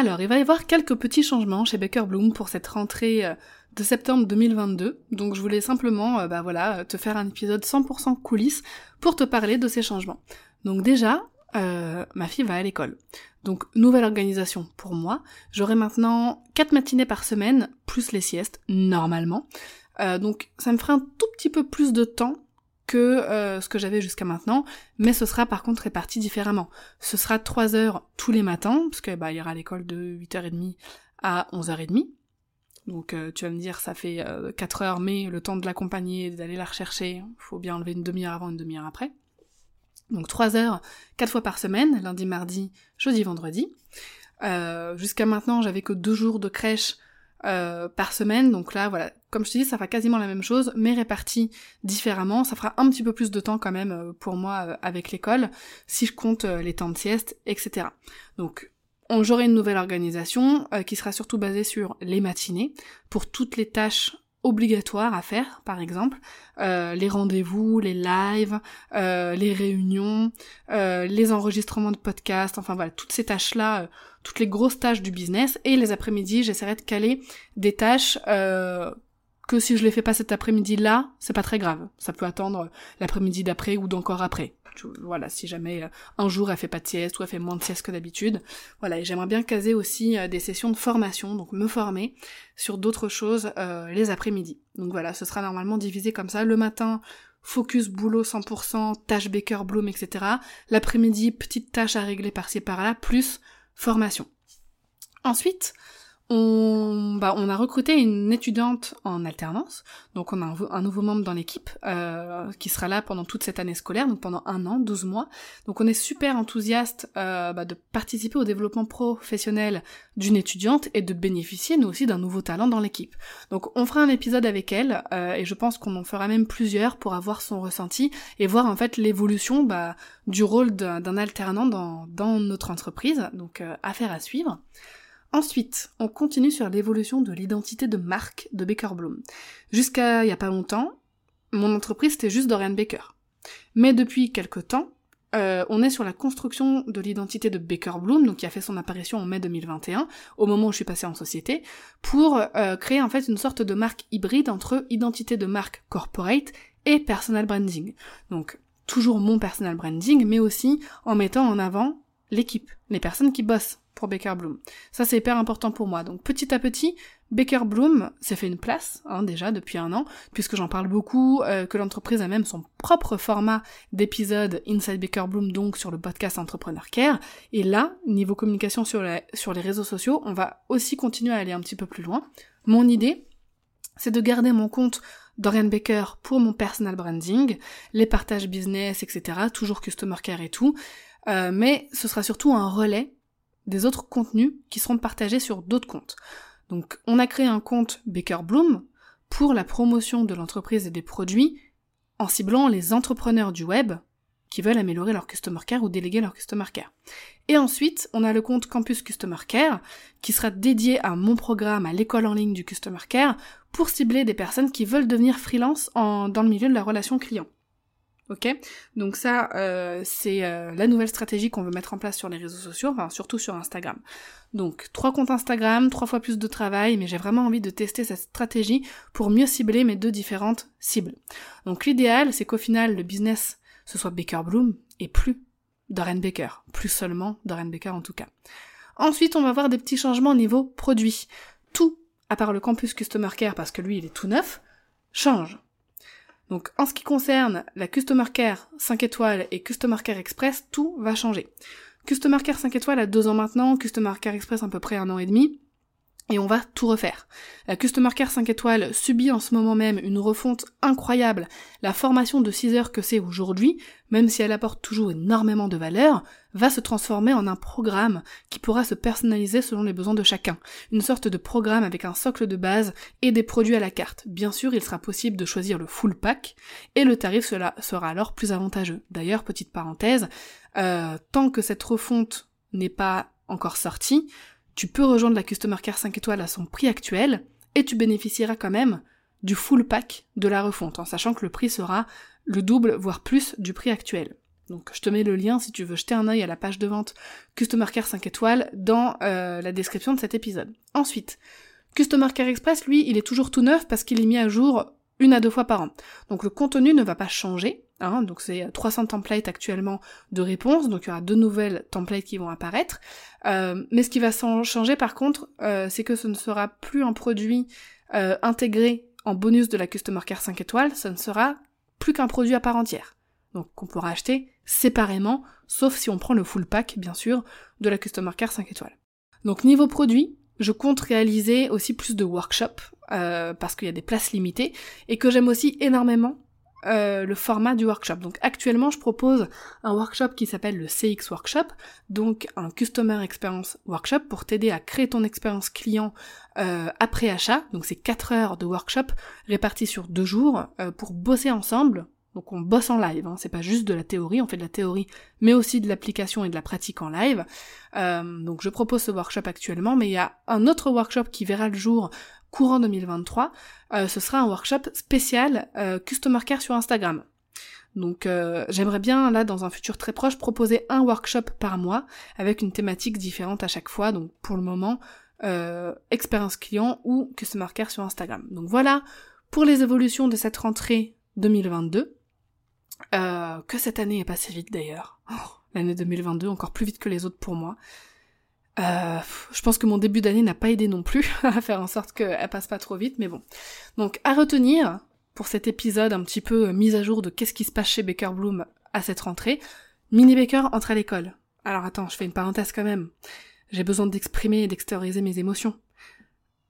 Alors, il va y avoir quelques petits changements chez Baker Bloom pour cette rentrée euh, de septembre 2022. Donc, je voulais simplement, euh, bah voilà, te faire un épisode 100% coulisses pour te parler de ces changements. Donc déjà, euh, ma fille va à l'école. Donc, nouvelle organisation pour moi. J'aurai maintenant 4 matinées par semaine, plus les siestes, normalement. donc, ça me fera un tout petit peu plus de temps que euh, ce que j'avais jusqu'à maintenant, mais ce sera par contre réparti différemment. Ce sera 3 heures tous les matins, parce que bah il y aura l'école de 8h30 à 11h30. Donc euh, tu vas me dire ça fait 4 euh, heures, mais le temps de l'accompagner, d'aller la rechercher, faut bien enlever une demi-heure avant, une demi-heure après. Donc 3 heures, 4 fois par semaine, lundi, mardi, jeudi, vendredi. Jusqu'à maintenant, j'avais que 2 jours de crèche euh, par semaine. Donc là, voilà, comme je te dis, ça fera quasiment la même chose, mais réparti différemment. Ça fera un petit peu plus de temps quand même euh, pour moi euh, avec l'école, si je compte les temps de sieste, etc. Donc j'aurai une nouvelle organisation qui sera surtout basée sur les matinées pour toutes les tâches obligatoires à faire, par exemple, les rendez-vous, les lives, les réunions, les enregistrements de podcasts, enfin voilà, toutes ces tâches-là toutes les grosses tâches du business. Et les après-midi j'essaierai de caler des tâches euh, que si je les fais pas cet après-midi là, c'est pas très grave. Ça peut attendre l'après-midi d'après ou d'encore après. Voilà, si jamais euh, un jour elle fait pas de sieste ou elle fait moins de sieste que d'habitude. Voilà, et j'aimerais bien caser aussi euh, des sessions de formation, donc me former sur d'autres choses les après-midi. Donc voilà, ce sera normalement divisé comme ça. Le matin, focus boulot 100%, tâche Baker Bloom, etc. L'après-midi, petite tâche à régler par-ci par-là, plus formation. Ensuite, on, bah, on a recruté une étudiante en alternance, donc on a un, nouveau membre dans l'équipe euh, qui sera là pendant toute cette année scolaire, donc pendant un an, 12 mois. Donc on est super enthousiaste euh, bah, de participer au développement professionnel d'une étudiante et de bénéficier nous aussi d'un nouveau talent dans l'équipe. Donc on fera un épisode avec elle euh, et je pense qu'on en fera même plusieurs pour avoir son ressenti et voir en fait l'évolution bah, du rôle d'un alternant dans, dans notre entreprise, donc affaire à suivre. Ensuite, on continue sur l'évolution de l'identité de marque de Baker Bloom. Jusqu'à il y a pas longtemps, mon entreprise c'était juste Dorian Baker. Mais depuis quelque temps, euh, on est sur la construction de l'identité de Baker Bloom, donc qui a fait son apparition en mai 2021, au moment où je suis passée en société, pour euh, créer en fait une sorte de marque hybride entre identité de marque corporate et personal branding. Donc toujours mon personal branding, mais aussi en mettant en avant l'équipe, les personnes qui bossent pour Baker Bloom. Ça c'est hyper important pour moi. Donc petit à petit, Baker Bloom s'est fait une place hein, déjà depuis un an, puisque j'en parle beaucoup, euh, que l'entreprise a même son propre format d'épisode Inside Baker Bloom, donc sur le podcast Entrepreneur Care. Et là, niveau communication sur les, réseaux sociaux, on va aussi continuer à aller un petit peu plus loin. Mon idée, c'est de garder mon compte Dorian Baker pour mon personal branding, les partages business, etc., toujours customer care et tout, euh, mais ce sera surtout un relais des autres contenus qui seront partagés sur d'autres comptes. Donc on a créé un compte Baker Bloom pour la promotion de l'entreprise et des produits en ciblant les entrepreneurs du web qui veulent améliorer leur customer care ou déléguer leur customer care. Et ensuite, on a le compte Campus Customer Care qui sera dédié à mon programme, à l'école en ligne du customer care pour cibler des personnes qui veulent devenir freelance dans le milieu de la relation client. Ok Donc ça, euh, c'est euh, la nouvelle stratégie qu'on veut mettre en place sur les réseaux sociaux, enfin surtout sur Instagram. Donc trois comptes Instagram, trois fois plus de travail, mais j'ai vraiment envie de tester cette stratégie pour mieux cibler mes deux différentes cibles. Donc l'idéal, c'est qu'au final, le business, ce soit Baker Bloom et plus Dorian Baker. Plus seulement Dorian Baker en tout cas. Ensuite, on va voir des petits changements au niveau produit. Tout, à part le campus Customer Care, parce que lui, il est tout neuf, change. Donc en ce qui concerne la Customer Care 5 étoiles et Customer Care Express, tout va changer. Customer Care 5 étoiles a deux ans maintenant, Customer Care Express à peu près un an et demi. Et on va tout refaire. La Customer Care 5 étoiles subit en ce moment même une refonte incroyable. La formation de 6 heures que c'est aujourd'hui, même si elle apporte toujours énormément de valeur, va se transformer en un programme qui pourra se personnaliser selon les besoins de chacun. Une sorte de programme avec un socle de base et des produits à la carte. Bien sûr, il sera possible de choisir le full pack et le tarif sera alors plus avantageux. D'ailleurs, petite parenthèse, euh, tant que cette refonte n'est pas encore sortie, tu peux rejoindre la Customer Care 5 étoiles à son prix actuel et tu bénéficieras quand même du full pack de la refonte, en sachant que le prix sera le double, voire plus du prix actuel. Donc je te mets le lien si tu veux jeter un œil à la page de vente Customer Care 5 étoiles dans euh, la description de cet épisode. Ensuite, Customer Care Express, lui, il est toujours tout neuf parce qu'il est mis à jour une à deux fois par an. Donc le contenu ne va pas changer, hein, donc c'est 300 templates actuellement de réponses, donc il y aura deux nouvelles templates qui vont apparaître. Euh, mais ce qui va changer par contre, euh, c'est que ce ne sera plus un produit euh, intégré en bonus de la Customer Care 5 étoiles, ce ne sera plus qu'un produit à part entière. Donc qu'on pourra acheter séparément, sauf si on prend le full pack, bien sûr, de la Customer Care 5 étoiles. Donc niveau produit, je compte réaliser aussi plus de workshops, euh, parce qu'il y a des places limitées, et que j'aime aussi énormément euh, le format du workshop. Donc actuellement, je propose un workshop qui s'appelle le CX Workshop, donc un Customer Experience Workshop pour t'aider à créer ton expérience client euh, après achat. Donc c'est 4 heures de workshop réparties sur deux jours euh, pour bosser ensemble. Donc on bosse en live, hein. c'est pas juste de la théorie, on fait de la théorie, mais aussi de l'application et de la pratique en live. donc je propose ce workshop actuellement, mais il y a un autre workshop qui verra le jour courant 2023, euh, ce sera un workshop spécial euh, Customer Care sur Instagram. Donc euh, j'aimerais bien là dans un futur très proche proposer un workshop par mois avec une thématique différente à chaque fois. Donc pour le moment, expérience client ou Customer Care sur Instagram. Donc voilà pour les évolutions de cette rentrée 2022. que cette année est passée vite d'ailleurs. Oh, l'année 2022 encore plus vite que les autres pour moi. Euh, je pense que mon début d'année n'a pas aidé non plus à faire en sorte qu'elle passe pas trop vite, mais bon. Donc à retenir pour cet épisode un petit peu euh, mise à jour de qu'est-ce qui se passe chez Baker Bloom à cette rentrée, Mini Baker entre à l'école. Alors attends, je fais une parenthèse quand même. J'ai besoin d'exprimer et d'extérioriser mes émotions.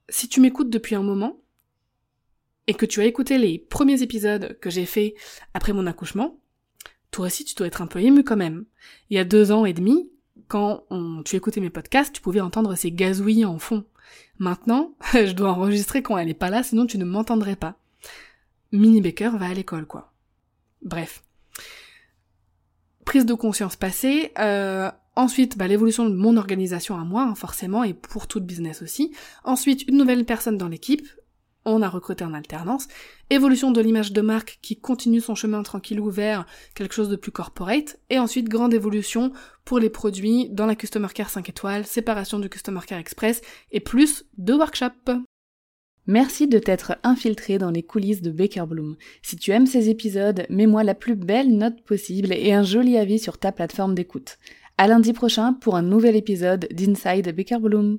Si tu m'écoutes depuis un moment, et que tu as écouté les premiers épisodes que j'ai faits après mon accouchement, toi aussi tu dois être un peu ému quand même. Il y a deux ans et demi, quand tu écoutais mes podcasts, tu pouvais entendre ces gazouillis en fond. Maintenant, je dois enregistrer quand elle est pas là, sinon tu ne m'entendrais pas. Mini Baker va à l'école, quoi. Bref. Prise de conscience passée. Euh, ensuite, bah, l'évolution de mon organisation à moi, hein, forcément, et pour tout business aussi. Ensuite, une nouvelle personne dans l'équipe on a recruté en alternance, évolution de l'image de marque qui continue son chemin tranquillou vers quelque chose de plus corporate, et ensuite grande évolution pour les produits dans la Customer Care 5 étoiles, séparation du Customer Care Express, et plus de workshops. Merci de t'être infiltré dans les coulisses de Baker Bloom. Si tu aimes ces épisodes, mets-moi la plus belle note possible et un joli avis sur ta plateforme d'écoute. À lundi prochain pour un nouvel épisode d'Inside Baker Bloom.